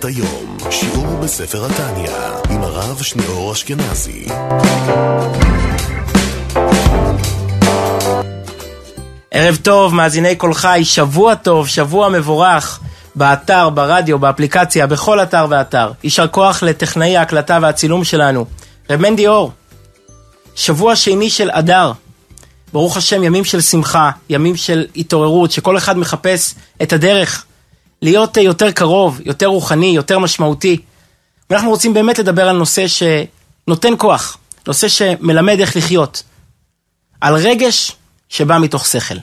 שבת היום, שיעור בספר התניא, עם הרב שניאור אשכנזי. ערב טוב, מאזיני קול חי, שבוע טוב, שבוע מבורך, באתר, ברדיו, באפליקציה, בכל אתר ואתר. יישר כוח לטכנאי ההקלטה והצילום שלנו. רב מנדי אור, שבוע שני של אדר. ברוך השם, ימים של שמחה, ימים של התעוררות, שכל אחד מחפש את הדרך להיות יותר קרוב, יותר רוחני, יותר משמעותי. ואנחנו רוצים באמת לדבר על נושא שנותן כוח, נושא שמלמד איך לחיות. על רגש שבא מתוך שכל.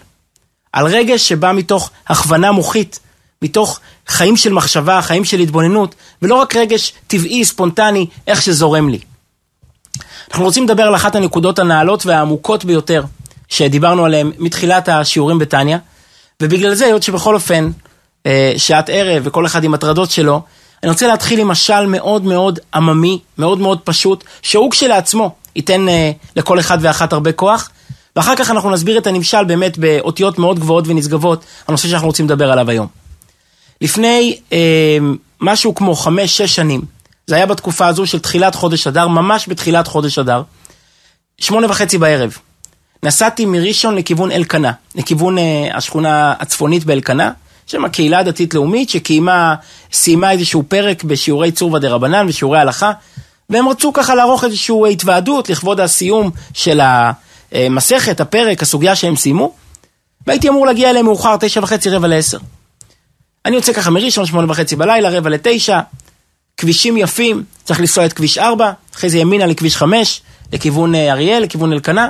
על רגש שבא מתוך הכוונה מוחית, מתוך חיים של מחשבה, חיים של התבוננות, ולא רק רגש טבעי, ספונטני, איך שזורם לי. אנחנו רוצים לדבר על אחת הנקודות הנעלות והעמוקות ביותר שדיברנו עליהן מתחילת השיעורים בתניא, ובגלל זה, היות שבכל אופן, אה, שעת ערב וכל אחד עם הטרדות שלו, אני רוצה להתחיל עם משל מאוד מאוד עממי, מאוד מאוד פשוט, שהוא כשלעצמו ייתן אה, לכל אחד ואחת הרבה כוח, ואחר כך אנחנו נסביר את הנמשל באמת באותיות מאוד גבוהות ונשגבות, הנושא שאנחנו רוצים לדבר עליו היום. לפני אה, משהו כמו חמש-שש שנים, זה היה בתקופה הזו של תחילת חודש אדר, ממש בתחילת חודש אדר, שמונה וחצי בערב. נסעתי מראשון לכיוון אלקנה, לכיוון אה, השכונה הצפונית באלקנה, שם קהילה דתית-לאומית שקיימה, סיימה איזשהו פרק בשיעורי צורבא דה רבנן ושיעורי הלכה, והם רצו ככה לערוך איזושהי התוועדות לכבוד הסיום של המסכת, הפרק, הסוגיה שהם סיימו, והייתי אמור להגיע אליהם מאוחר, תשע וחצי, רבע לעשר. אני יוצא ככה מראשון, שמונה וחצי בלילה, רבע לתשע, כבישים יפים, צריך לנסוע את כביש ארבע, אחרי זה ימינה לכביש חמש, לכיוון אה, אריאל, לכיוון אלקנה,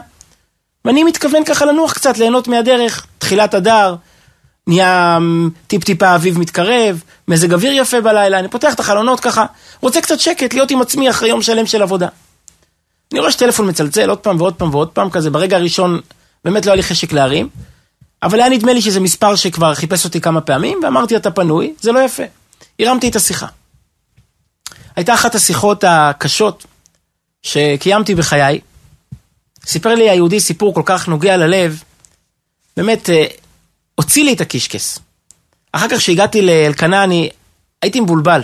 ואני מתכוון ככה לנוח קצת, ליהנות מהדרך, תחילת הדר, נהיה טיפ-טיפה אביב מתקרב, מזג אוויר יפה בלילה, אני פותח את החלונות ככה, רוצה קצת שקט, להיות עם עצמי אחרי יום שלם של עבודה. אני רואה שטלפון מצלצל עוד פעם ועוד פעם ועוד פעם כזה, ברגע הראשון באמת לא היה לי חשק להרים, אבל היה נדמה לי שזה מספר שכבר חיפש אותי כמה פעמים, ואמרתי, אתה פנוי, זה לא יפה. הרמתי את השיחה. הייתה אחת השיחות הקשות שקיימתי בחיי. סיפר לי היהודי סיפור כל כך נוגע ללב, באמת, אה, הוציא לי את הקישקס. אחר כך כשהגעתי לאלקנה אני הייתי מבולבל.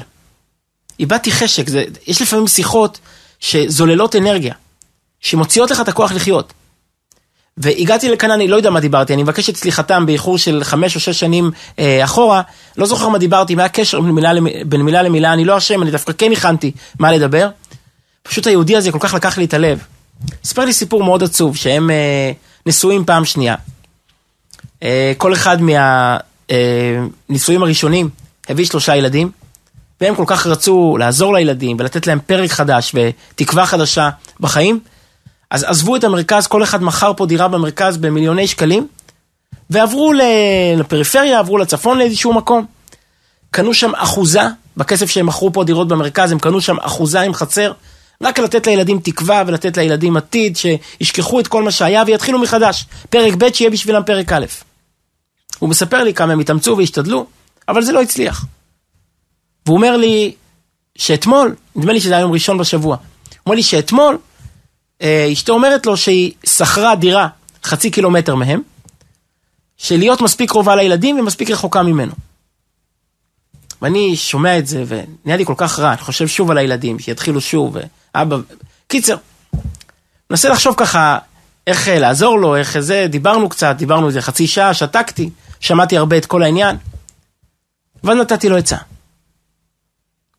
איבדתי חשק, זה, יש לפעמים שיחות שזוללות אנרגיה, שמוציאות לך את הכוח לחיות. והגעתי לכאן, אני לא יודע מה דיברתי, אני מבקש את סליחתם באיחור של חמש או שש שנים אה, אחורה, לא זוכר מה דיברתי, מה הקשר בין מילה, בין מילה למילה, אני לא אשם, אני דווקא כן הכנתי מה לדבר. פשוט היהודי הזה כל כך לקח לי את הלב. סיפר לי סיפור מאוד עצוב, שהם אה, נשואים פעם שנייה. אה, כל אחד מהנישואים אה, הראשונים הביא שלושה ילדים, והם כל כך רצו לעזור לילדים ולתת להם פרק חדש ותקווה חדשה בחיים, אז עזבו את המרכז, כל אחד מכר פה דירה במרכז במיליוני שקלים, ועברו לפריפריה, עברו לצפון לאיזשהו מקום. קנו שם אחוזה, בכסף שהם מכרו פה דירות במרכז, הם קנו שם אחוזה עם חצר, רק לתת לילדים תקווה ולתת לילדים עתיד, שישכחו את כל מה שהיה ויתחילו מחדש. פרק ב' שיהיה בשבילם פרק א'. הוא מספר לי כמה הם התאמצו והשתדלו, אבל זה לא הצליח. והוא אומר לי שאתמול, נדמה לי שזה היה יום ראשון בשבוע, הוא אומר לי שאתמול, אה, אשתו אומרת לו שהיא שכרה דירה חצי קילומטר מהם, שלהיות מספיק קרובה לילדים ומספיק רחוקה ממנו. ואני שומע את זה, ונהיה לי כל כך רע, אני חושב שוב על הילדים, שיתחילו שוב, ואבא... קיצר, מנסה לחשוב ככה איך אה, לעזור לו, איך זה, דיברנו קצת, דיברנו איזה חצי שעה, שתקתי, שמעתי הרבה את כל העניין, ואז נתתי לו עצה.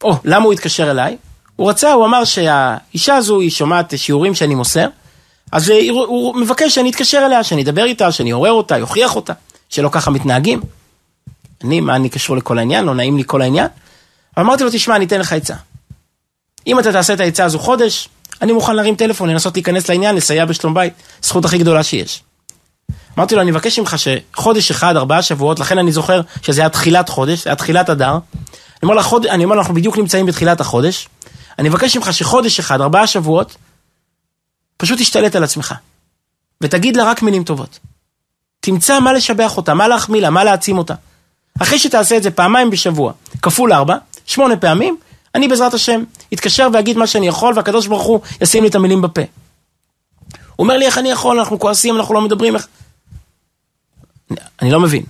או, למה הוא התקשר אליי? הוא רצה, הוא אמר שהאישה הזו, היא שומעת שיעורים שאני מוסר, אז הוא, הוא מבקש שאני אתקשר אליה, שאני אדבר איתה, שאני אעורר אותה, יוכיח אותה, שלא ככה מתנהגים. אני, מה אני קשור לכל העניין? לא נעים לי כל העניין? אמרתי לו, תשמע, אני אתן לך עצה. אם אתה תעשה את העצה הזו חודש, אני מוכן להרים טלפון, לנסות להיכנס לעניין, לסייע בשלום בית, זכות הכי גדולה שיש. אמרתי לו, אני מבקש ממך שחודש אחד, ארבעה שבועות, לכן אני זוכר שזה היה תחילת חודש, זה היה תחילת אדר. אני אומר, לחוד... אני אומר, אנחנו בדיוק נמצאים בתחילת החודש. אני מבקש ממך שחודש אחד, ארבעה שבועות, פשוט תשתלט על עצמך. ותגיד לה רק מילים טובות. תמצא מה לשבח אותה, מה להחמיא לה, מה להעצים אותה. אחרי שתעשה את זה פעמיים בשבוע, כפול ארבע, שמונה פעמים, אני בעזרת השם אתקשר ואגיד מה שאני יכול, והקדוש ברוך הוא ישים לי את המילים בפה. הוא אומר לי, איך אני יכול? אנחנו כועסים, אנחנו לא מדברים, איך... אני לא מבין.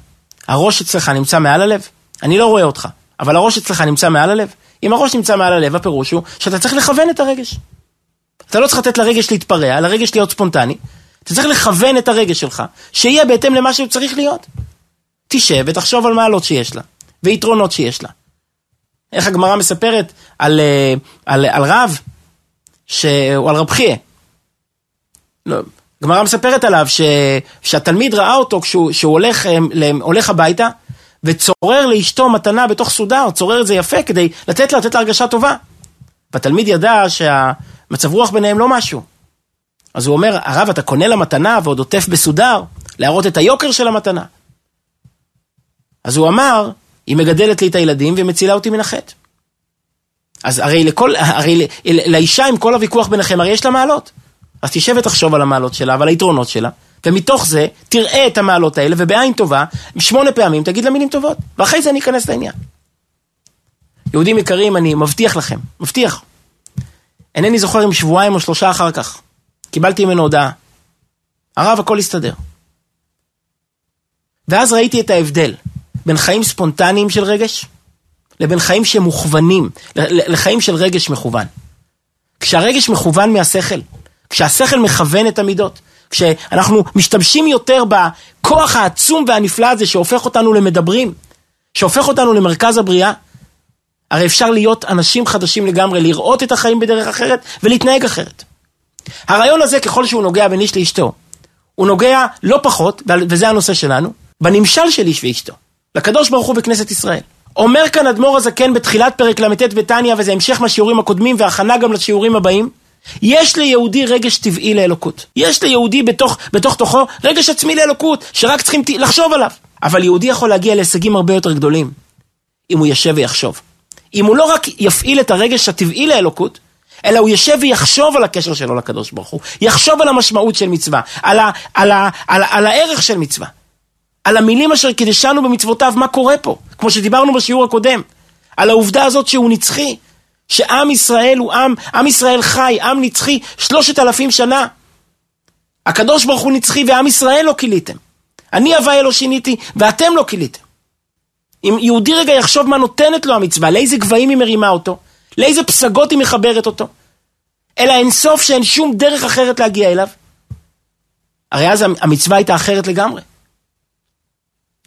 הראש אצלך נמצא מעל הלב? אני לא רואה אותך, אבל הראש אצלך נמצא מעל הלב? אם הראש נמצא מעל הלב, הפירוש הוא שאתה צריך לכוון את הרגש. אתה לא צריך לתת לרגש להתפרע, לרגש להיות ספונטני. אתה צריך לכוון את הרגש שלך, שיהיה בהתאם למה שהוא צריך להיות. תשב ותחשוב על מעלות שיש לה, ויתרונות שיש לה. איך הגמרא מספרת על, אה, על, על רב, שהוא על רב חייה. לא, הגמרא מספרת עליו ש, שהתלמיד ראה אותו כשהוא הולך, אה, הולך הביתה, וצורר לאשתו מתנה בתוך סודר, צורר את זה יפה כדי לתת לה, לתת לה הרגשה טובה. והתלמיד ידע שהמצב רוח ביניהם לא משהו. אז הוא אומר, הרב, אתה קונה לה מתנה ועוד עוטף בסודר, להראות את היוקר של המתנה. אז הוא אמר, היא מגדלת לי את הילדים ומצילה אותי מן החטא. אז הרי, לכל, הרי לאישה עם כל הוויכוח ביניכם, הרי יש לה מעלות. אז תשב ותחשוב על המעלות שלה ועל היתרונות שלה, ומתוך זה תראה את המעלות האלה, ובעין טובה, שמונה פעמים תגיד לה מילים טובות, ואחרי זה אני אכנס לעניין. יהודים יקרים, אני מבטיח לכם, מבטיח. אינני זוכר אם שבועיים או שלושה אחר כך, קיבלתי ממנו הודעה. הרב, הכל הסתדר. ואז ראיתי את ההבדל בין חיים ספונטניים של רגש, לבין חיים שמוכוונים, לחיים של רגש מכוון. כשהרגש מכוון מהשכל, כשהשכל מכוון את המידות, כשאנחנו משתמשים יותר בכוח העצום והנפלא הזה שהופך אותנו למדברים, שהופך אותנו למרכז הבריאה, הרי אפשר להיות אנשים חדשים לגמרי, לראות את החיים בדרך אחרת ולהתנהג אחרת. הרעיון הזה, ככל שהוא נוגע בין איש לאשתו, הוא נוגע לא פחות, וזה הנושא שלנו, בנמשל של איש ואשתו, לקדוש ברוך הוא בכנסת ישראל. אומר כאן אדמו"ר הזקן בתחילת פרק ל"ט בתניא, וזה המשך מהשיעורים הקודמים והכנה גם לשיעורים הבאים, יש ליהודי רגש טבעי לאלוקות. יש ליהודי בתוך, בתוך תוכו רגש עצמי לאלוקות, שרק צריכים לחשוב עליו. אבל יהודי יכול להגיע להישגים הרבה יותר גדולים, אם הוא יושב ויחשוב. אם הוא לא רק יפעיל את הרגש הטבעי לאלוקות, אלא הוא יושב ויחשוב על הקשר שלו לקדוש ברוך הוא, יחשוב על המשמעות של מצווה, על, ה, על, ה, על, ה, על הערך של מצווה, על המילים אשר קידשנו במצוותיו, מה קורה פה, כמו שדיברנו בשיעור הקודם, על העובדה הזאת שהוא נצחי, שעם ישראל הוא עם, עם ישראל חי, עם נצחי שלושת אלפים שנה. הקדוש ברוך הוא נצחי ועם ישראל לא כיליתם. אני הוויה לא שיניתי ואתם לא כיליתם. אם יהודי רגע יחשוב מה נותנת לו המצווה, לאיזה גבהים היא מרימה אותו, לאיזה פסגות היא מחברת אותו, אלא אין סוף שאין שום דרך אחרת להגיע אליו. הרי אז המצווה הייתה אחרת לגמרי.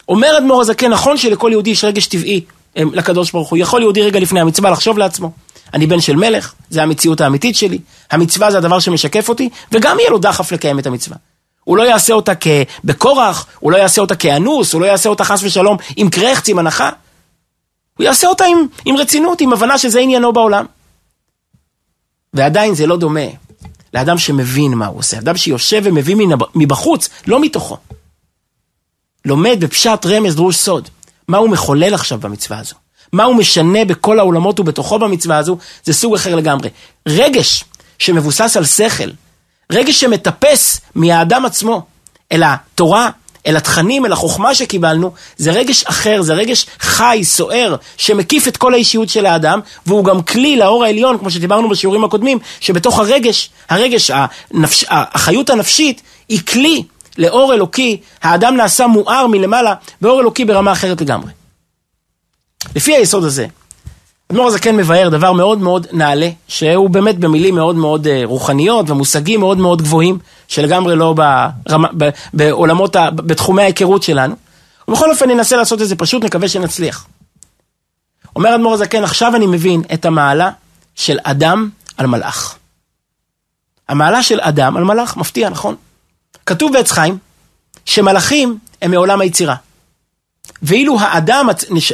אומר אדמו"ר הזקן, נכון שלכל יהודי יש רגש טבעי לקדוש ברוך הוא. יכול יהודי רגע לפני המצווה לחשוב לעצמו, אני בן של מלך, זה המציאות האמיתית שלי, המצווה זה הדבר שמשקף אותי, וגם יהיה לו דחף לקיים את המצווה. הוא לא יעשה אותה בכורח, הוא לא יעשה אותה כאנוס, הוא לא יעשה אותה חס ושלום עם קרחץ, עם הנחה. הוא יעשה אותה עם, עם רצינות, עם הבנה שזה עניינו בעולם. ועדיין זה לא דומה לאדם שמבין מה הוא עושה, אדם שיושב ומבין מבחוץ, לא מתוכו. לומד בפשט רמז דרוש סוד. מה הוא מחולל עכשיו במצווה הזו? מה הוא משנה בכל העולמות ובתוכו במצווה הזו? זה סוג אחר לגמרי. רגש שמבוסס על שכל, רגש שמטפס מהאדם עצמו אל התורה, אל התכנים, אל החוכמה שקיבלנו, זה רגש אחר, זה רגש חי, סוער, שמקיף את כל האישיות של האדם, והוא גם כלי לאור העליון, כמו שדיברנו בשיעורים הקודמים, שבתוך הרגש, הרגש, הנפש, החיות הנפשית, היא כלי לאור אלוקי, האדם נעשה מואר מלמעלה באור אלוקי ברמה אחרת לגמרי. לפי היסוד הזה, אדמו"ר הזקן מבאר דבר מאוד מאוד נעלה, שהוא באמת במילים מאוד מאוד אה, רוחניות ומושגים מאוד מאוד גבוהים, שלגמרי לא ברמה, בעולמות, בתחומי ההיכרות שלנו. ובכל אופן ננסה לעשות את זה פשוט, נקווה שנצליח. אומר אדמו"ר הזקן, עכשיו אני מבין את המעלה של אדם על מלאך. המעלה של אדם על מלאך, מפתיע, נכון? כתוב בעץ חיים שמלאכים הם מעולם היצירה. ואילו האדם,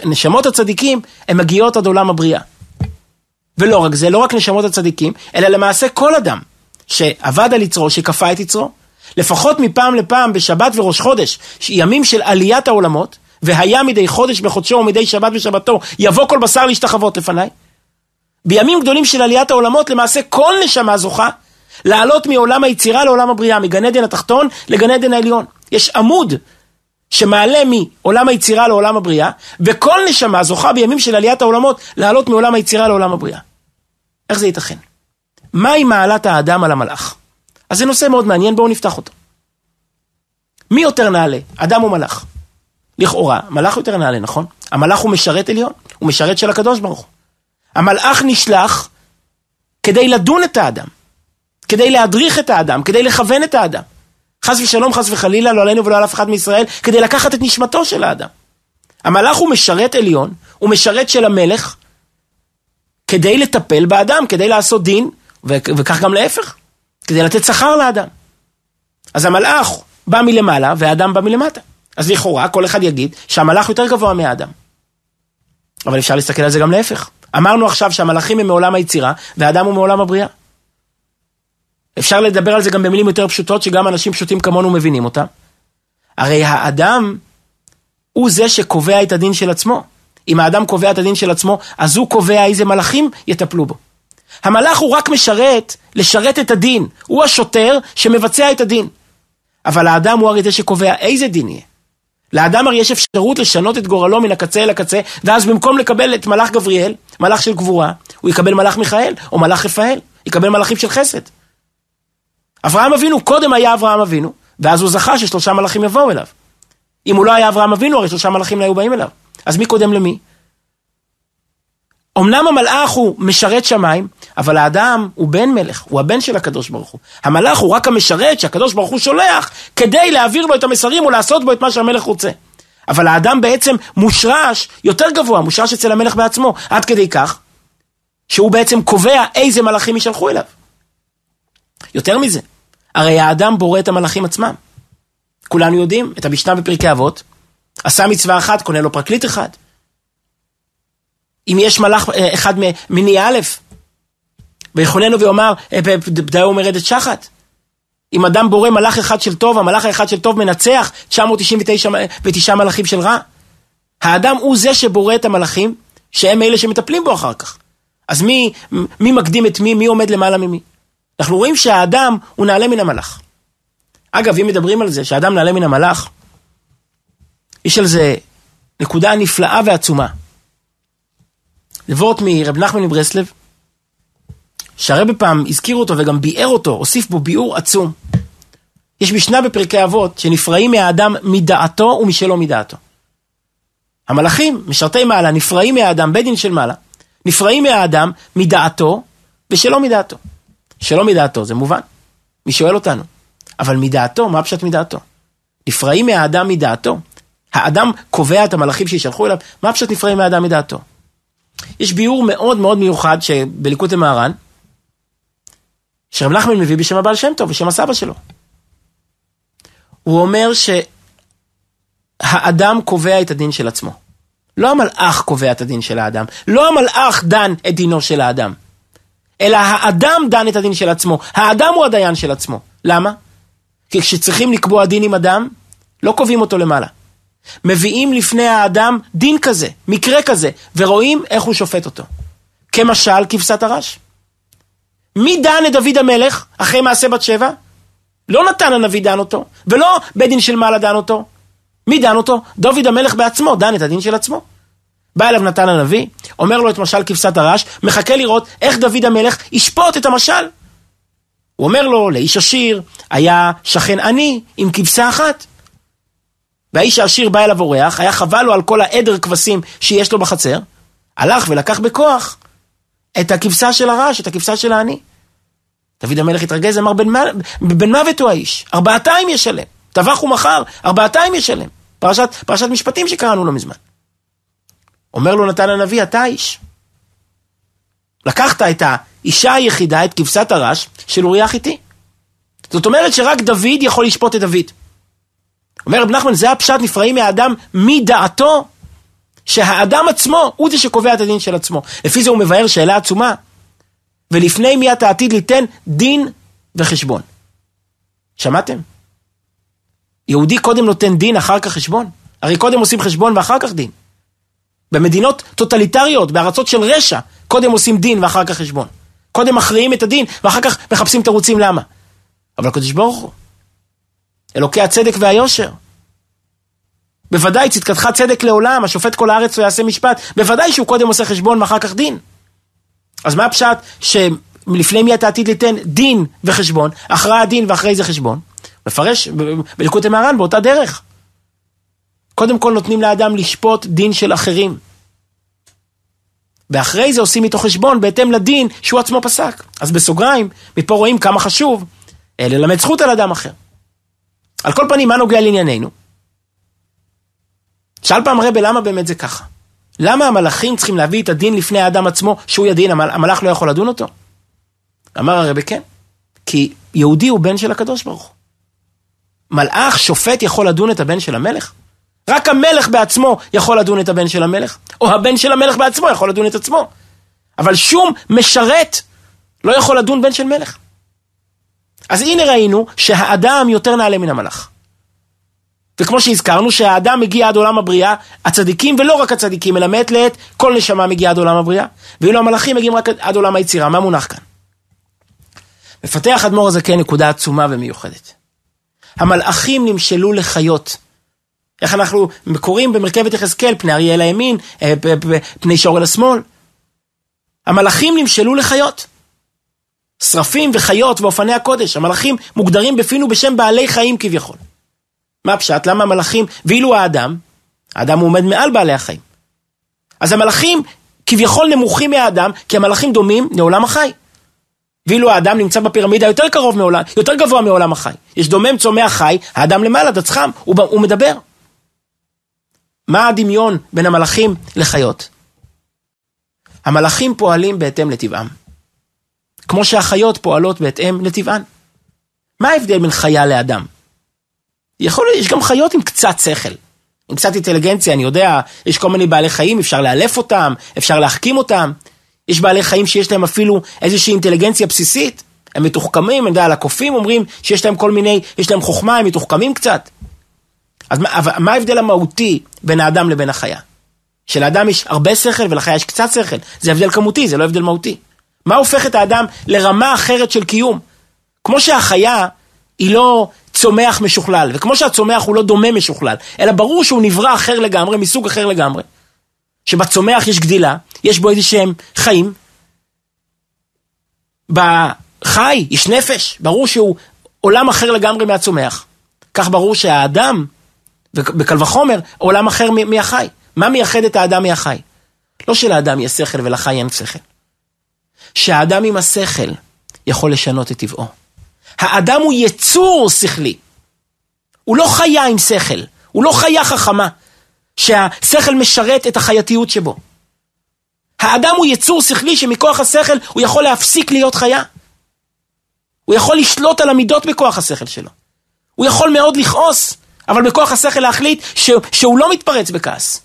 נשמות הצדיקים, הן מגיעות עד עולם הבריאה. ולא רק זה, לא רק נשמות הצדיקים, אלא למעשה כל אדם שעבד על יצרו, שכפה את יצרו, לפחות מפעם לפעם בשבת וראש חודש, ימים של עליית העולמות, והיה מדי חודש בחודשו ומדי שבת בשבתו, יבוא כל בשר להשתחוות לפניי. בימים גדולים של עליית העולמות, למעשה כל נשמה זוכה לעלות מעולם היצירה לעולם הבריאה, מגן עדן התחתון לגן עדן העליון. יש עמוד שמעלה מעולם היצירה לעולם הבריאה, וכל נשמה זוכה בימים של עליית העולמות לעלות מעולם היצירה לעולם הבריאה. איך זה ייתכן? מהי מעלת האדם על המלאך? אז זה נושא מאוד מעניין, בואו נפתח אותו. מי יותר נעלה, אדם או מלאך? לכאורה, מלאך יותר נעלה, נכון? המלאך הוא משרת עליון, הוא משרת של הקדוש ברוך הוא. המלאך נשלח כדי לדון את האדם, כדי להדריך את האדם, כדי לכוון את האדם. חס ושלום, חס וחלילה, לא עלינו ולא על אף אחד מישראל, כדי לקחת את נשמתו של האדם. המלאך הוא משרת עליון, הוא משרת של המלך, כדי לטפל באדם, כדי לעשות דין, וכך גם להפך, כדי לתת שכר לאדם. אז המלאך בא מלמעלה והאדם בא מלמטה. אז לכאורה כל אחד יגיד שהמלאך יותר גבוה מהאדם. אבל אפשר להסתכל על זה גם להפך. אמרנו עכשיו שהמלאכים הם מעולם היצירה והאדם הוא מעולם הבריאה. אפשר לדבר על זה גם במילים יותר פשוטות שגם אנשים פשוטים כמונו מבינים אותם. הרי האדם הוא זה שקובע את הדין של עצמו. אם האדם קובע את הדין של עצמו, אז הוא קובע איזה מלאכים יטפלו בו. המלאך הוא רק משרת, לשרת את הדין. הוא השוטר שמבצע את הדין. אבל האדם הוא הרי זה שקובע איזה דין יהיה. לאדם הרי יש אפשרות לשנות את גורלו מן הקצה אל הקצה, ואז במקום לקבל את מלאך גבריאל, מלאך של גבורה, הוא יקבל מלאך מיכאל, או מלאך רפאל, יקבל מלאכים של חסד. אברהם אבינו, קודם היה אברהם אבינו, ואז הוא זכה ששלושה מלאכים יבואו אליו. אם הוא לא היה אברהם אבינו, הרי שלושה מלאכים לא היו באים אליו. אז מי קודם למי? אמנם המלאך הוא משרת שמיים, אבל האדם הוא בן מלך, הוא הבן של הקדוש ברוך הוא. המלאך הוא רק המשרת שהקדוש ברוך הוא שולח כדי להעביר לו את המסרים ולעשות בו את מה שהמלך רוצה. אבל האדם בעצם מושרש יותר גבוה, מושרש אצל המלך בעצמו, עד כדי כך שהוא בעצם קובע איזה מלאכים יישלחו אליו. יותר מזה, הרי האדם בורא את המלאכים עצמם. כולנו יודעים את המשנה בפרקי אבות, עשה מצווה אחת, קונה לו פרקליט אחד. אם יש מלאך אה, אחד מיני א', ויכוננו ויאמר, אה, מרדת שחת. אם אדם בורא מלאך אחד של טוב, המלאך האחד של טוב מנצח 999 מלאכים של רע. האדם הוא זה שבורא את המלאכים, שהם אלה שמטפלים בו אחר כך. אז מי, מי מקדים את מי, מי עומד למעלה ממי? אנחנו רואים שהאדם הוא נעלה מן המלאך. אגב, אם מדברים על זה שהאדם נעלה מן המלאך, יש על זה נקודה נפלאה ועצומה. לבורט מרב נחמן מברסלב, שהרבה פעם הזכיר אותו וגם ביאר אותו, הוסיף בו ביאור עצום. יש משנה בפרקי אבות שנפרעים מהאדם מדעתו ומשלא מדעתו. המלאכים, משרתי מעלה, נפרעים מהאדם, בית דין של מעלה, נפרעים מהאדם מדעתו ושלא מדעתו. שלא מדעתו, זה מובן. מי שואל אותנו. אבל מדעתו, מה פשט מדעתו? נפרעים מהאדם מדעתו. האדם קובע את המלאכים שישלחו אליו, מה פשט נפרעים מהאדם מדעתו? יש ביאור מאוד מאוד מיוחד שבליקוד למהר"ן, שרב נחמן מביא בשם הבעל שם טוב, בשם הסבא שלו. הוא אומר שהאדם קובע את הדין של עצמו. לא המלאך קובע את הדין של האדם, לא המלאך דן את דינו של האדם, אלא האדם דן את הדין של עצמו, האדם הוא הדיין של עצמו. למה? כי כשצריכים לקבוע דין עם אדם, לא קובעים אותו למעלה. מביאים לפני האדם דין כזה, מקרה כזה, ורואים איך הוא שופט אותו. כמשל כבשת הרש. מי דן את דוד המלך אחרי מעשה בת שבע? לא נתן הנביא דן אותו, ולא בית דין של מעלה דן אותו. מי דן אותו? דוד המלך בעצמו דן את הדין של עצמו. בא אליו נתן הנביא, אומר לו את משל כבשת הרש, מחכה לראות איך דוד המלך ישפוט את המשל. הוא אומר לו, לאיש עשיר היה שכן עני עם כבשה אחת. והאיש העשיר בא אליו אורח, היה חבל לו על כל העדר כבשים שיש לו בחצר, הלך ולקח בכוח את הכבשה של הרש, את הכבשה של העני. דוד המלך התרגז, אמר, בן, בן מוות הוא האיש, ארבעתיים ישלם. טבח ומכר, ארבעתיים ישלם. פרשת, פרשת משפטים שקראנו לא מזמן. אומר לו נתן הנביא, אתה האיש. לקחת את האישה היחידה, את כבשת הרש, של אוריה החיתי. זאת אומרת שרק דוד יכול לשפוט את דוד. אומר רב נחמן, זה הפשט נפרעים מהאדם מדעתו, שהאדם עצמו הוא זה שקובע את הדין של עצמו. לפי זה הוא מבאר שאלה עצומה. ולפני מי אתה עתיד ליתן דין וחשבון. שמעתם? יהודי קודם נותן דין, אחר כך חשבון. הרי קודם עושים חשבון ואחר כך דין. במדינות טוטליטריות, בארצות של רשע, קודם עושים דין ואחר כך חשבון. קודם מכריעים את הדין ואחר כך מחפשים תירוצים למה. אבל הקדוש ברוך הוא, אלוקי הצדק והיושר. בוודאי צדקתך צדק לעולם, השופט כל הארץ לא יעשה משפט, בוודאי שהוא קודם עושה חשבון ואחר כך דין. אז מה הפשט שלפני מי אתה עתיד ליתן דין וחשבון, אחרי הדין ואחרי זה חשבון? מפרש בליקוטי מהר"ן באותה דרך. קודם כל נותנים לאדם לשפוט דין של אחרים. ואחרי זה עושים איתו חשבון בהתאם לדין שהוא עצמו פסק. אז בסוגריים, מפה רואים כמה חשוב אה, ללמד זכות על אדם אחר. על כל פנים, מה נוגע לענייננו? שאל פעם רבי למה באמת זה ככה? למה המלאכים צריכים להביא את הדין לפני האדם עצמו, שהוא ידין, המלאך לא יכול לדון אותו? אמר הרבי כן, כי יהודי הוא בן של הקדוש ברוך הוא. מלאך שופט יכול לדון את הבן של המלך? רק המלך בעצמו יכול לדון את הבן של המלך, או הבן של המלך בעצמו יכול לדון את עצמו. אבל שום משרת לא יכול לדון בן של מלך. אז הנה ראינו שהאדם יותר נעלה מן המלאך. וכמו שהזכרנו שהאדם מגיע עד עולם הבריאה, הצדיקים, ולא רק הצדיקים, אלא מעת לעת כל נשמה מגיעה עד עולם הבריאה, ואילו המלאכים מגיעים רק עד עולם היצירה. מה מונח כאן? מפתח אדמו"ר הזקן נקודה עצומה ומיוחדת. המלאכים נמשלו לחיות. איך אנחנו קוראים במרכבת יחזקאל, פני אריה אל הימין, אה, פני שור אל השמאל. המלאכים נמשלו לחיות. שרפים וחיות ואופני הקודש, המלאכים מוגדרים בפינו בשם בעלי חיים כביכול. מה הפשט? למה המלאכים, ואילו האדם, האדם עומד מעל בעלי החיים. אז המלאכים כביכול נמוכים מהאדם, כי המלאכים דומים לעולם החי. ואילו האדם נמצא בפירמידה יותר קרוב מעולם, יותר גבוה מעולם החי. יש דומם צומח חי, האדם למעלה, דצחם, הוא, הוא מדבר. מה הדמיון בין המלאכים לחיות? המלאכים פועלים בהתאם לטבעם. כמו שהחיות פועלות בהתאם לטבען. מה ההבדל בין חיה לאדם? יכול להיות, יש גם חיות עם קצת שכל, עם קצת אינטליגנציה, אני יודע, יש כל מיני בעלי חיים, אפשר לאלף אותם, אפשר להחכים אותם. יש בעלי חיים שיש להם אפילו איזושהי אינטליגנציה בסיסית, הם מתוחכמים, אני יודע, על הקופים אומרים שיש להם כל מיני, יש להם חוכמה, הם מתוחכמים קצת. אז מה, מה ההבדל המהותי בין האדם לבין החיה? שלאדם יש הרבה שכל ולחיה יש קצת שכל, זה הבדל כמותי, זה לא הבדל מהותי. מה הופך את האדם לרמה אחרת של קיום? כמו שהחיה היא לא צומח משוכלל, וכמו שהצומח הוא לא דומה משוכלל, אלא ברור שהוא נברא אחר לגמרי, מסוג אחר לגמרי. שבצומח יש גדילה, יש בו איזה שהם חיים. בחי יש נפש, ברור שהוא עולם אחר לגמרי מהצומח. כך ברור שהאדם, בקל וחומר, עולם אחר מהחי. מה מייחד את האדם מהחי? לא שלאדם יש שכל ולחי אין שכל. שהאדם עם השכל יכול לשנות את טבעו. האדם הוא יצור שכלי. הוא לא חיה עם שכל, הוא לא חיה חכמה, שהשכל משרת את החייתיות שבו. האדם הוא יצור שכלי שמכוח השכל הוא יכול להפסיק להיות חיה. הוא יכול לשלוט על המידות בכוח השכל שלו. הוא יכול מאוד לכעוס, אבל בכוח השכל להחליט ש... שהוא לא מתפרץ בכעס.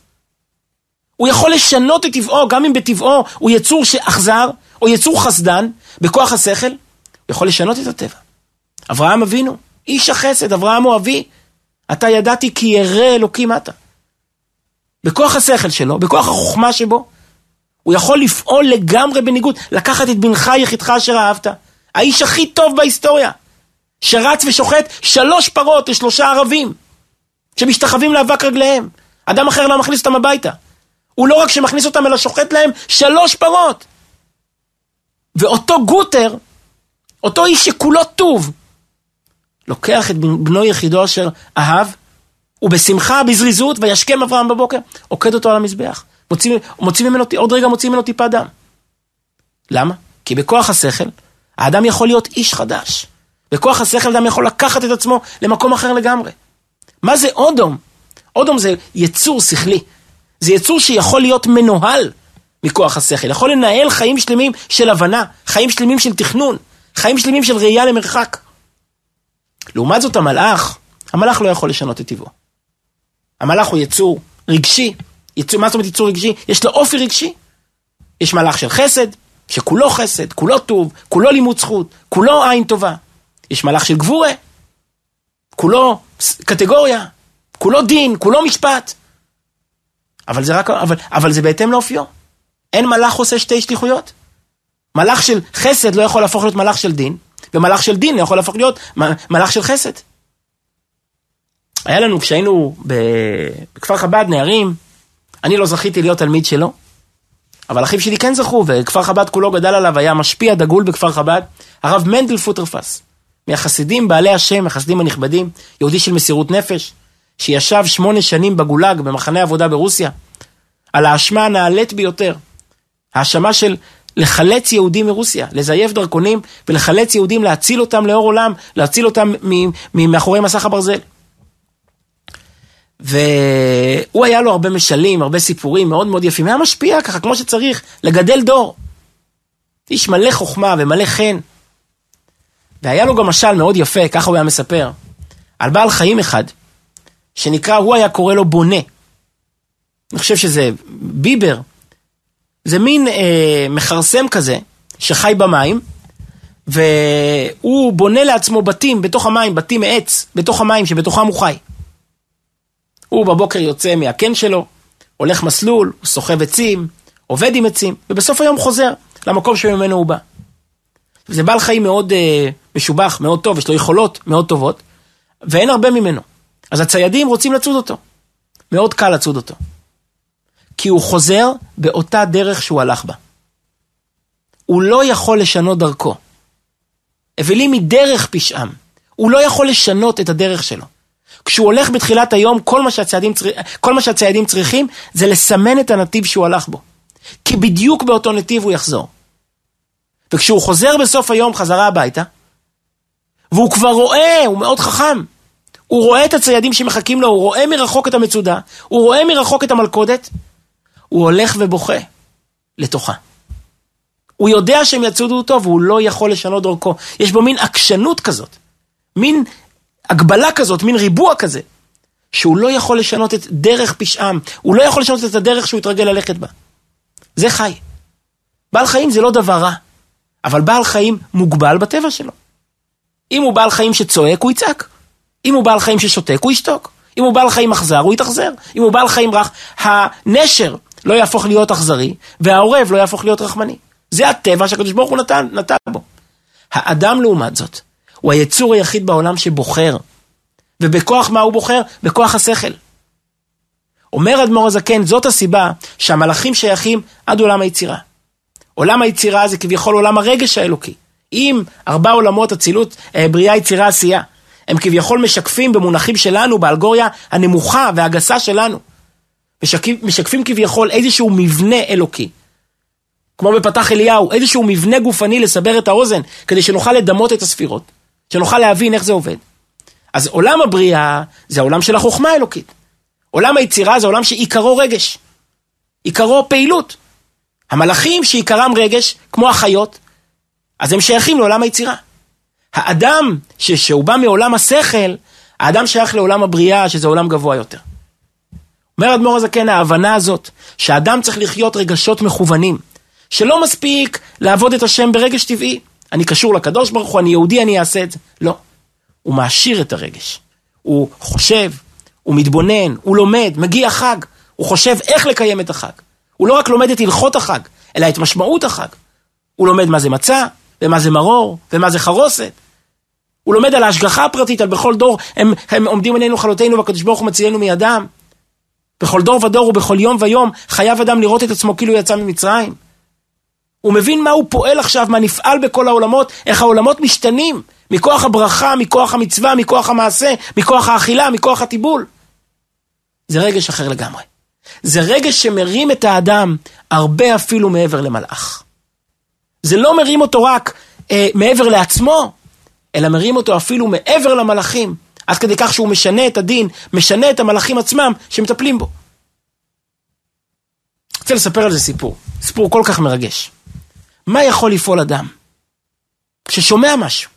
הוא יכול לשנות את טבעו, גם אם בטבעו הוא יצור שאכזר, או יצור חסדן, בכוח השכל, הוא יכול לשנות את הטבע. אברהם אבינו, איש החסד, אברהם הוא אבי. אתה ידעתי כי ירא אלוקים אתה. בכוח השכל שלו, בכוח החוכמה שבו, הוא יכול לפעול לגמרי בניגוד, לקחת את בנך יחידך אשר אהבת. האיש הכי טוב בהיסטוריה, שרץ ושוחט שלוש פרות לשלושה ערבים, שמשתחווים לאבק רגליהם. אדם אחר לא מכניס אותם הביתה. הוא לא רק שמכניס אותם, אלא שוחט להם שלוש פרות. ואותו גוטר, אותו איש שכולו טוב, לוקח את בנו יחידו אשר אהב, ובשמחה, בזריזות, וישכם אברהם בבוקר, עוקד אותו על המזבח. מוציא, מוציא ממנו, עוד רגע מוציא ממנו טיפה דם. למה? כי בכוח השכל, האדם יכול להיות איש חדש. בכוח השכל אדם יכול לקחת את עצמו למקום אחר לגמרי. מה זה אודום? אודום זה יצור שכלי. זה יצור שיכול להיות מנוהל מכוח השכל. יכול לנהל חיים שלמים של הבנה, חיים שלמים של תכנון, חיים שלמים של ראייה למרחק. לעומת זאת המלאך, המלאך לא יכול לשנות את טבעו. המלאך הוא יצור רגשי. יצור, מה זאת אומרת יצור רגשי? יש לו אופי רגשי. יש מלאך של חסד, שכולו חסד, כולו טוב, כולו לימוד זכות, כולו עין טובה. יש מלאך של גבורה, כולו קטגוריה, כולו דין, כולו משפט. אבל זה רק, אבל, אבל זה בהתאם לאופיו. אין מלאך עושה שתי שליחויות. מלאך של חסד לא יכול להפוך להיות מלאך של דין, ומלאך של דין לא יכול להפוך להיות מלאך של חסד. היה לנו, כשהיינו בכפר חב"ד, נערים, אני לא זכיתי להיות תלמיד שלו, אבל אחיו שלי כן זכו, וכפר חב"ד כולו גדל עליו, היה משפיע דגול בכפר חב"ד, הרב מנדל פוטרפס, מהחסידים בעלי השם, החסידים הנכבדים, יהודי של מסירות נפש, שישב שמונה שנים בגולג, במחנה עבודה ברוסיה, על האשמה הנעלית ביותר, האשמה של לחלץ יהודים מרוסיה, לזייף דרכונים ולחלץ יהודים, להציל אותם לאור עולם, להציל אותם מאחורי מסך הברזל. והוא היה לו הרבה משלים, הרבה סיפורים מאוד מאוד יפים, היה משפיע ככה כמו שצריך, לגדל דור. איש מלא חוכמה ומלא חן. והיה לו גם משל מאוד יפה, ככה הוא היה מספר, על בעל חיים אחד, שנקרא, הוא היה קורא לו בונה. אני חושב שזה ביבר. זה מין אה, מכרסם כזה, שחי במים, והוא בונה לעצמו בתים בתוך המים, בתים מעץ, בתוך המים שבתוכם הוא חי. הוא בבוקר יוצא מהקן שלו, הולך מסלול, הוא סוחב עצים, עובד עם עצים, ובסוף היום חוזר למקום שממנו הוא בא. זה בעל חיים מאוד אה, משובח, מאוד טוב, יש לו יכולות מאוד טובות, ואין הרבה ממנו. אז הציידים רוצים לצוד אותו. מאוד קל לצוד אותו. כי הוא חוזר באותה דרך שהוא הלך בה. הוא לא יכול לשנות דרכו. אבלים מדרך פשעם. הוא לא יכול לשנות את הדרך שלו. כשהוא הולך בתחילת היום, כל מה, שהציידים, כל מה שהציידים צריכים זה לסמן את הנתיב שהוא הלך בו. כי בדיוק באותו נתיב הוא יחזור. וכשהוא חוזר בסוף היום חזרה הביתה, והוא כבר רואה, הוא מאוד חכם, הוא רואה את הציידים שמחכים לו, הוא רואה מרחוק את המצודה, הוא רואה מרחוק את המלכודת, הוא הולך ובוכה לתוכה. הוא יודע שהם יצודו אותו והוא לא יכול לשנות דרכו. יש בו מין עקשנות כזאת, מין הגבלה כזאת, מין ריבוע כזה, שהוא לא יכול לשנות את דרך פשעם, הוא לא יכול לשנות את הדרך שהוא התרגל ללכת בה. זה חי. בעל חיים זה לא דבר רע, אבל בעל חיים מוגבל בטבע שלו. אם הוא בעל חיים שצועק, הוא יצעק. אם הוא בעל חיים ששותק, הוא ישתוק. אם הוא בעל חיים אכזר, הוא יתאכזר. אם הוא בעל חיים רך, הנשר לא יהפוך להיות אכזרי, והעורב לא יהפוך להיות רחמני. זה הטבע שהקדוש ברוך הוא נתן, נתן בו. האדם לעומת זאת, הוא היצור היחיד בעולם שבוחר. ובכוח מה הוא בוחר? בכוח השכל. אומר אדמו"ר הזקן, זאת הסיבה שהמלאכים שייכים עד עולם היצירה. עולם היצירה זה כביכול עולם הרגש האלוקי. אם ארבע עולמות אצילות, אה, בריאה, יצירה, עשייה, הם כביכול משקפים במונחים שלנו, באלגוריה הנמוכה והגסה שלנו. משקפים, משקפים כביכול איזשהו מבנה אלוקי. כמו בפתח אליהו, איזשהו מבנה גופני לסבר את האוזן, כדי שנוכל לדמות את הספירות, שנוכל להבין איך זה עובד. אז עולם הבריאה זה העולם של החוכמה האלוקית. עולם היצירה זה עולם שעיקרו רגש. עיקרו פעילות. המלאכים שעיקרם רגש, כמו החיות, אז הם שייכים לעולם היצירה. האדם ש... שהוא בא מעולם השכל, האדם שייך לעולם הבריאה, שזה עולם גבוה יותר. אומר אדמו"ר הזקן, ההבנה הזאת, שהאדם צריך לחיות רגשות מכוונים, שלא מספיק לעבוד את השם ברגש טבעי. אני קשור לקדוש ברוך הוא, אני יהודי, אני אעשה את זה. לא. הוא מעשיר את הרגש. הוא חושב, הוא מתבונן, הוא לומד, מגיע חג, הוא חושב איך לקיים את החג. הוא לא רק לומד את הלכות החג, אלא את משמעות החג. הוא לומד מה זה מצה, ומה זה מרור, ומה זה חרוסת. הוא לומד על ההשגחה הפרטית, על בכל דור, הם, הם עומדים עינינו חלותינו, והקדוש ברוך הוא מצילנו מידם. בכל דור ודור ובכל יום ויום חייב אדם לראות את עצמו כאילו יצא ממצרים. הוא מבין מה הוא פועל עכשיו, מה נפעל בכל העולמות, איך העולמות משתנים, מכוח הברכה, מכוח המצווה, מכוח המעשה, מכוח האכילה, מכוח הטיבול. זה רגש אחר לגמרי. זה רגש שמרים את האדם הרבה אפילו מעבר למלאך. זה לא מרים אותו רק אה, מעבר לעצמו, אלא מרים אותו אפילו מעבר למלאכים, עד כדי כך שהוא משנה את הדין, משנה את המלאכים עצמם שמטפלים בו. אני רוצה לספר על זה סיפור, סיפור כל כך מרגש. מה יכול לפעול אדם? כששומע משהו,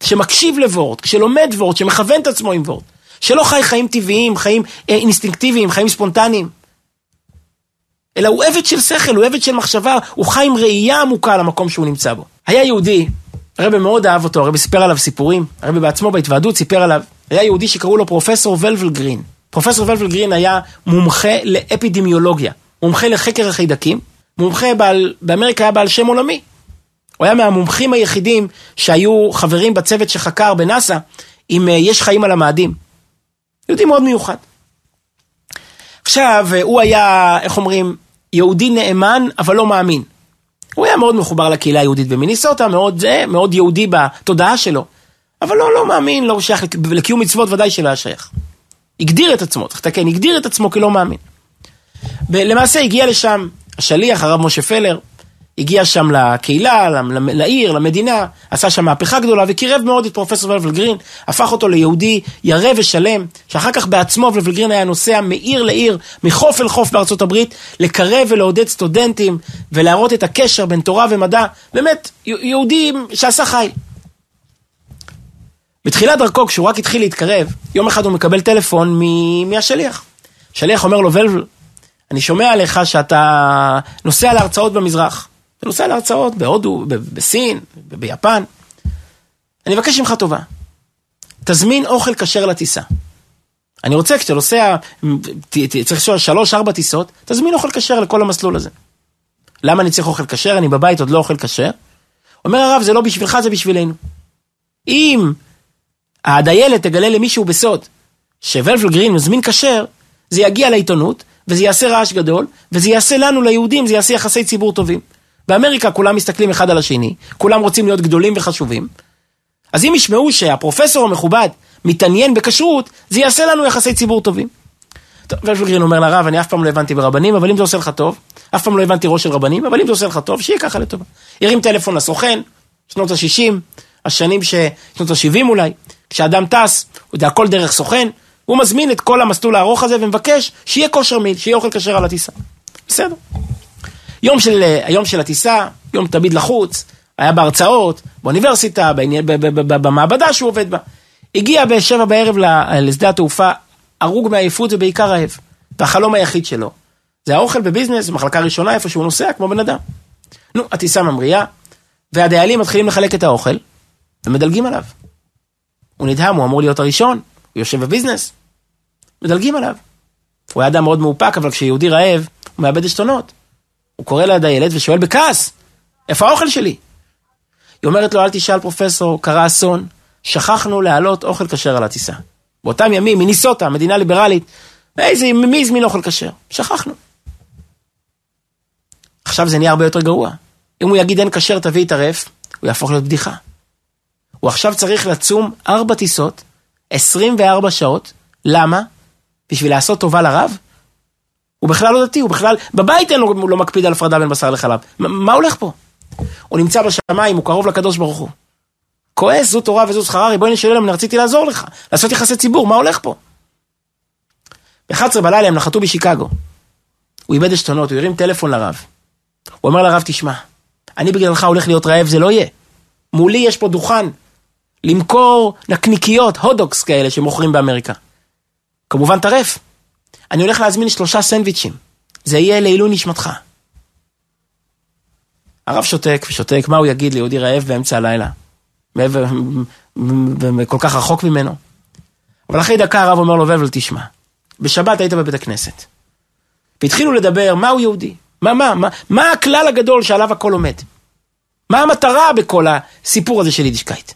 כשמקשיב לוורד, כשלומד וורד, שמכוון את עצמו עם וורד, שלא חי חיים טבעיים, חיים אה, אינסטינקטיביים, חיים ספונטניים, אלא הוא עבד של שכל, הוא עבד של מחשבה, הוא חי עם ראייה עמוקה למקום שהוא נמצא בו. היה יהודי, הרבי מאוד אהב אותו, הרבי סיפר עליו סיפורים, הרבי בעצמו בהתוועדות סיפר עליו, היה יהודי שקראו לו פרופסור ולבל גרין. פרופסור ולבל גרין היה מומחה לאפידמיולוגיה, מומחה לחקר החיידקים, מומחה בעל, באמריקה היה בעל שם עולמי. הוא היה מהמומחים היחידים שהיו חברים בצוות שחקר בנאסא, אם אה, יש חיים על המאדים. יהודי מאוד מיוחד. עכשיו, אה, הוא היה, איך אומרים, יהודי נאמן, אבל לא מאמין. הוא היה מאוד מחובר לקהילה היהודית במיניסוטה, מאוד מאוד יהודי בתודעה שלו. אבל לא, לא מאמין, לא שייך לקיום מצוות, ודאי שלא היה שייך. הגדיר את עצמו, צריך לתקן, הגדיר את עצמו כלא מאמין. למעשה הגיע לשם השליח, הרב משה פלר, הגיע שם לקהילה, לעיר, למדינה, עשה שם מהפכה גדולה וקירב מאוד את פרופסור ולבל גרין, הפך אותו ליהודי ירא ושלם, שאחר כך בעצמו ולבל גרין היה נוסע מעיר לעיר, מחוף אל חוף בארצות הברית, לקרב ולעודד סטודנטים ולהראות את הקשר בין תורה ומדע, באמת, יהודי שעשה חיל. בתחילת דרכו, כשהוא רק התחיל להתקרב, יום אחד הוא מקבל טלפון מהשליח. השליח אומר לו, ולבל, אני שומע עליך שאתה נוסע להרצאות במזרח. נוסע להרצאות בהודו, בסין, ביפן. אני מבקש ממך טובה. תזמין אוכל כשר לטיסה. אני רוצה, כשאתה נוסע, צריך לנסוע שלוש, ארבע טיסות, תזמין אוכל כשר לכל המסלול הזה. למה אני צריך אוכל כשר? אני בבית עוד לא אוכל כשר. אומר הרב, זה לא בשבילך, זה בשבילנו. אם הדיילת תגלה למישהו בסוד שוולפל גרין מזמין כשר, זה יגיע לעיתונות, וזה יעשה רעש גדול, וזה יעשה לנו, ליהודים, זה יעשה יחסי ציבור טובים. באמריקה כולם מסתכלים אחד על השני, כולם רוצים להיות גדולים וחשובים. אז אם ישמעו שהפרופסור המכובד מתעניין בכשרות, זה יעשה לנו יחסי ציבור טובים. טוב, ולפלגרין אומר לרב, אני אף פעם לא הבנתי ברבנים, אבל אם זה עושה לך טוב, אף פעם לא הבנתי ראש של רבנים, אבל אם זה עושה לך טוב, שיהיה ככה לטובה. ירים טלפון לסוכן, שנות ה-60, השנים ש... שנות ה-70 אולי, כשאדם טס, הוא יודע, הכל דרך סוכן, הוא מזמין את כל המסלול הארוך הזה ומבקש שיהיה כושר מיל, שיהיה אוכל כשר על הטיסה. בסדר. יום של, היום של הטיסה, יום תמיד לחוץ, היה בהרצאות, באוניברסיטה, בעניין, במעבדה שהוא עובד בה. הגיע בשבע בערב לשדה התעופה, הרוג מעייפות ובעיקר רעב. והחלום היחיד שלו, זה האוכל בביזנס, במחלקה ראשונה, איפה שהוא נוסע, כמו בן אדם. נו, הטיסה ממריאה, והדיילים מתחילים לחלק את האוכל, ומדלגים עליו. הוא נדהם, הוא אמור להיות הראשון, הוא יושב בביזנס. מדלגים עליו. הוא היה אדם מאוד מאופק, אבל כשיהודי רעב, הוא מאבד עשתונות. הוא קורא ליד הילד ושואל בכעס, איפה האוכל שלי? היא אומרת לו, אל תשאל פרופסור, קרה אסון, שכחנו להעלות אוכל כשר על הטיסה. באותם ימים, מניסוטה, מדינה ליברלית, איזה, מי הזמין אוכל כשר? שכחנו. עכשיו זה נהיה הרבה יותר גרוע. אם הוא יגיד אין כשר, תביא את הרף, הוא יהפוך להיות בדיחה. הוא עכשיו צריך לצום ארבע טיסות, 24 שעות, למה? בשביל לעשות טובה לרב? הוא בכלל לא דתי, הוא בכלל, בבית אין לו, הוא לא מקפיד על הפרדה בין בשר לחלב. מה הולך פה? הוא נמצא בשמיים, הוא קרוב לקדוש ברוך הוא. כועס, זו תורה וזו שכרה, ריבונו של אני רציתי לעזור לך, לעשות יחסי ציבור, מה הולך פה? ב-11 בלילה הם נחתו בשיקגו. הוא איבד עשתונות, הוא הרים טלפון לרב. הוא אומר לרב, תשמע, אני בגללך הולך להיות רעב, זה לא יהיה. מולי יש פה דוכן, למכור נקניקיות, הודוקס כאלה שמוכרים באמריקה. כמובן טרף. אני הולך להזמין שלושה סנדוויצ'ים. זה יהיה לעילוי נשמתך. הרב שותק ושותק, מה הוא יגיד ליהודי רעב באמצע הלילה? וכל כך רחוק ממנו. אבל אחרי דקה הרב אומר לו, ובל, תשמע, בשבת היית בבית הכנסת. והתחילו לדבר, מהו יהודי? מה, מה, מה, מה הכלל הגדול שעליו הכל עומד? מה המטרה בכל הסיפור הזה של יידישקייט?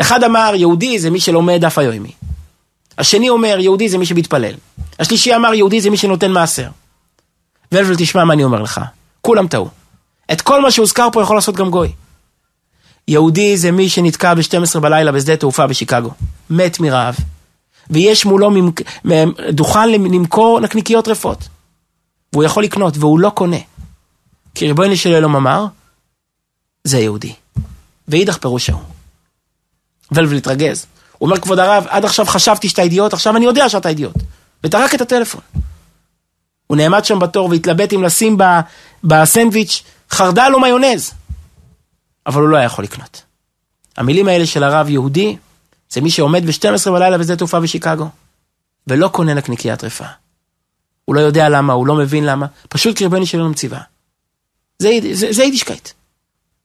אחד אמר, יהודי זה מי שלומד דף היומי. השני אומר, יהודי זה מי שמתפלל. השלישי אמר, יהודי זה מי שנותן מעשר. ולבל, תשמע מה אני אומר לך. כולם טעו. את כל מה שהוזכר פה יכול לעשות גם גוי. יהודי זה מי שנתקע ב-12 בלילה בשדה תעופה בשיקגו. מת מרעב. ויש מולו ממק... דוכן למכור נקניקיות רפות. והוא יכול לקנות, והוא לא קונה. כי ריבונו של אלוהים אמר, זה יהודי. ואידך פירוש ההוא. ולבל התרגז. הוא אומר, כבוד הרב, עד עכשיו חשבתי שאתה אידיוט, עכשיו אני יודע שאתה אידיוט. וטרק את הטלפון. הוא נעמד שם בתור והתלבט אם לשים בסנדוויץ' חרדל או מיונז. אבל הוא לא היה יכול לקנות. המילים האלה של הרב יהודי, זה מי שעומד ב-12 בלילה בשדה תעופה בשיקגו, ולא קונה נקניקייה טרפה. הוא לא יודע למה, הוא לא מבין למה, פשוט קרבני שלנו מציבה. זה, זה, זה יידישקייט.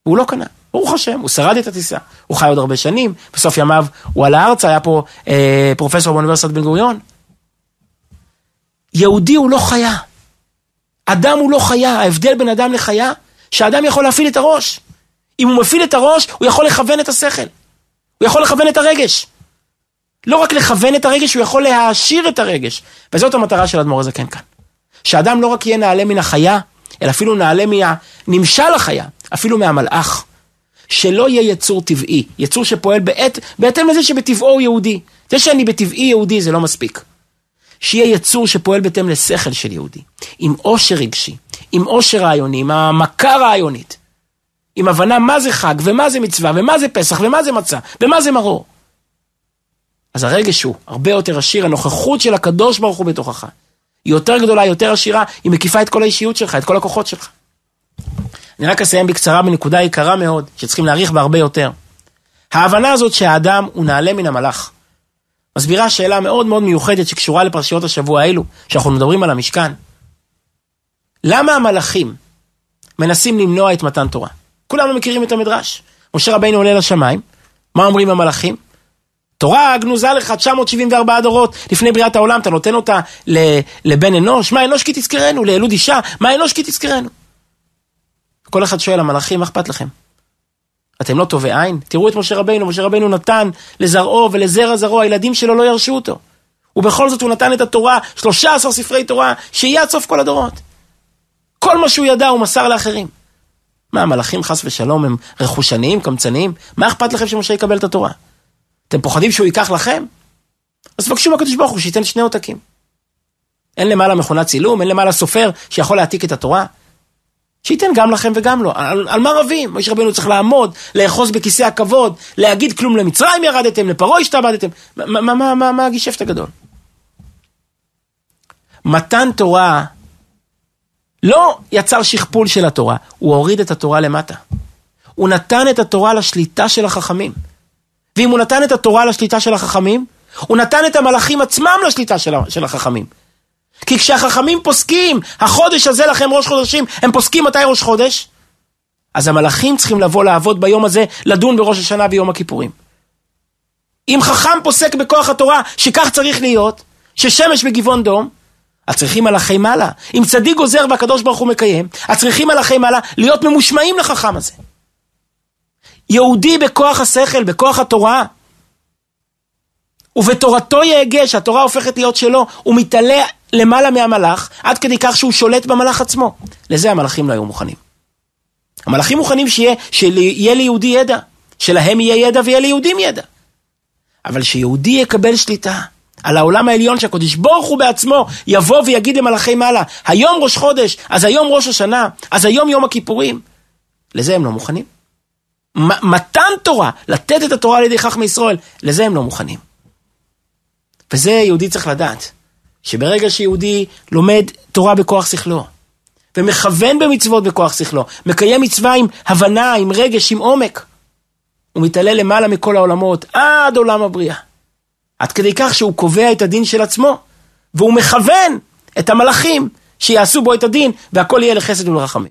והוא לא קנה. ברוך השם, הוא שרד את הטיסה, הוא חי עוד הרבה שנים, בסוף ימיו הוא עלה ארצה, היה פה אה, פרופסור באוניברסיטת בן גוריון. יהודי הוא לא חיה. אדם הוא לא חיה, ההבדל בין אדם לחיה, שאדם יכול להפעיל את הראש. אם הוא מפעיל את הראש, הוא יכול לכוון את השכל. הוא יכול לכוון את הרגש. לא רק לכוון את הרגש, הוא יכול להעשיר את הרגש. וזאת המטרה של אדמו"ר הזקן כאן. שאדם לא רק יהיה נעלה מן החיה, אלא אפילו נעלה מהנמשל החיה, אפילו מהמלאך. שלא יהיה יצור טבעי, יצור שפועל בעת, בהתאם לזה שבטבעו הוא יהודי. זה שאני בטבעי יהודי זה לא מספיק. שיהיה יצור שפועל בהתאם לשכל של יהודי, עם עושר רגשי, עם עושר רעיוני, עם העמקה רעיונית, עם הבנה מה זה חג, ומה זה מצווה, ומה זה פסח, ומה זה מצה, ומה זה מרור. אז הרגש הוא הרבה יותר עשיר, הנוכחות של הקדוש ברוך הוא בתוכך. היא יותר גדולה, יותר עשירה, היא מקיפה את כל האישיות שלך, את כל הכוחות שלך. אני רק אסיים בקצרה בנקודה יקרה מאוד, שצריכים להעריך בה הרבה יותר. ההבנה הזאת שהאדם הוא נעלה מן המלאך. מסבירה שאלה מאוד מאוד מיוחדת שקשורה לפרשיות השבוע האלו, שאנחנו מדברים על המשכן. למה המלאכים מנסים למנוע את מתן תורה? כולנו מכירים את המדרש. משה רבינו עולה לשמיים, מה אומרים המלאכים? תורה גנוזה לך 974 דורות לפני בריאת העולם, אתה נותן אותה לבן אנוש, מה אנוש כי תזכרנו? לילוד אישה, מה אנוש כי תזכרנו? כל אחד שואל, המלאכים, מה אכפת לכם? אתם לא טובי עין? תראו את משה רבינו, משה רבינו נתן לזרעו ולזרע זרעו, הילדים שלו לא ירשו אותו. ובכל זאת הוא נתן את התורה, 13 ספרי תורה, שיהיה עד סוף כל הדורות. כל מה שהוא ידע הוא מסר לאחרים. מה, המלאכים חס ושלום הם רכושניים, קמצניים? מה אכפת לכם שמשה יקבל את התורה? אתם פוחדים שהוא ייקח לכם? אז תבקשו מהקדוש ברוך הוא שייתן שני עותקים. אין למעלה מכונת צילום, אין למעלה סופר שיכול להעתיק את התורה. שייתן גם לכם וגם לו. על, על מה רבים? משה רבינו צריך לעמוד, לאחוז בכיסא הכבוד, להגיד כלום למצרים ירדתם, לפרעה השתעבדתם. מה, מה, מה, מה, מה הגישפט הגדול? מתן תורה לא יצר שכפול של התורה, הוא הוריד את התורה למטה. הוא נתן את התורה לשליטה של החכמים. ואם הוא נתן את התורה לשליטה של החכמים, הוא נתן את המלאכים עצמם לשליטה של, של החכמים. כי כשהחכמים פוסקים, החודש הזה לכם ראש חודשים, הם פוסקים מתי ראש חודש? אז המלאכים צריכים לבוא לעבוד ביום הזה, לדון בראש השנה ויום הכיפורים. אם חכם פוסק בכוח התורה שכך צריך להיות, ששמש בגבעון דום, אז צריכים מלאכי מעלה. אם צדיק גוזר והקדוש ברוך הוא מקיים, אז צריכים מלאכי מעלה להיות ממושמעים לחכם הזה. יהודי בכוח השכל, בכוח התורה. ובתורתו יהגה, שהתורה הופכת להיות שלו, הוא מתעלה למעלה מהמלאך, עד כדי כך שהוא שולט במלאך עצמו. לזה המלאכים לא היו מוכנים. המלאכים מוכנים שיהיה, שיהיה ליהודי ידע, שלהם יהיה ידע ויהיה ליהודים ידע. אבל שיהודי יקבל שליטה על העולם העליון שהקדוש ברוך הוא בעצמו יבוא ויגיד למלאכי מעלה, היום ראש חודש, אז היום ראש השנה, אז היום יום הכיפורים. לזה הם לא מוכנים. מתן תורה, לתת את התורה על ידי חכמי ישראל, לזה הם לא מוכנים. וזה יהודי צריך לדעת, שברגע שיהודי לומד תורה בכוח שכלו, ומכוון במצוות בכוח שכלו, מקיים מצווה עם הבנה, עם רגש, עם עומק, הוא מתעלה למעלה מכל העולמות, עד עולם הבריאה. עד כדי כך שהוא קובע את הדין של עצמו, והוא מכוון את המלאכים שיעשו בו את הדין, והכל יהיה לחסד ולרחמים.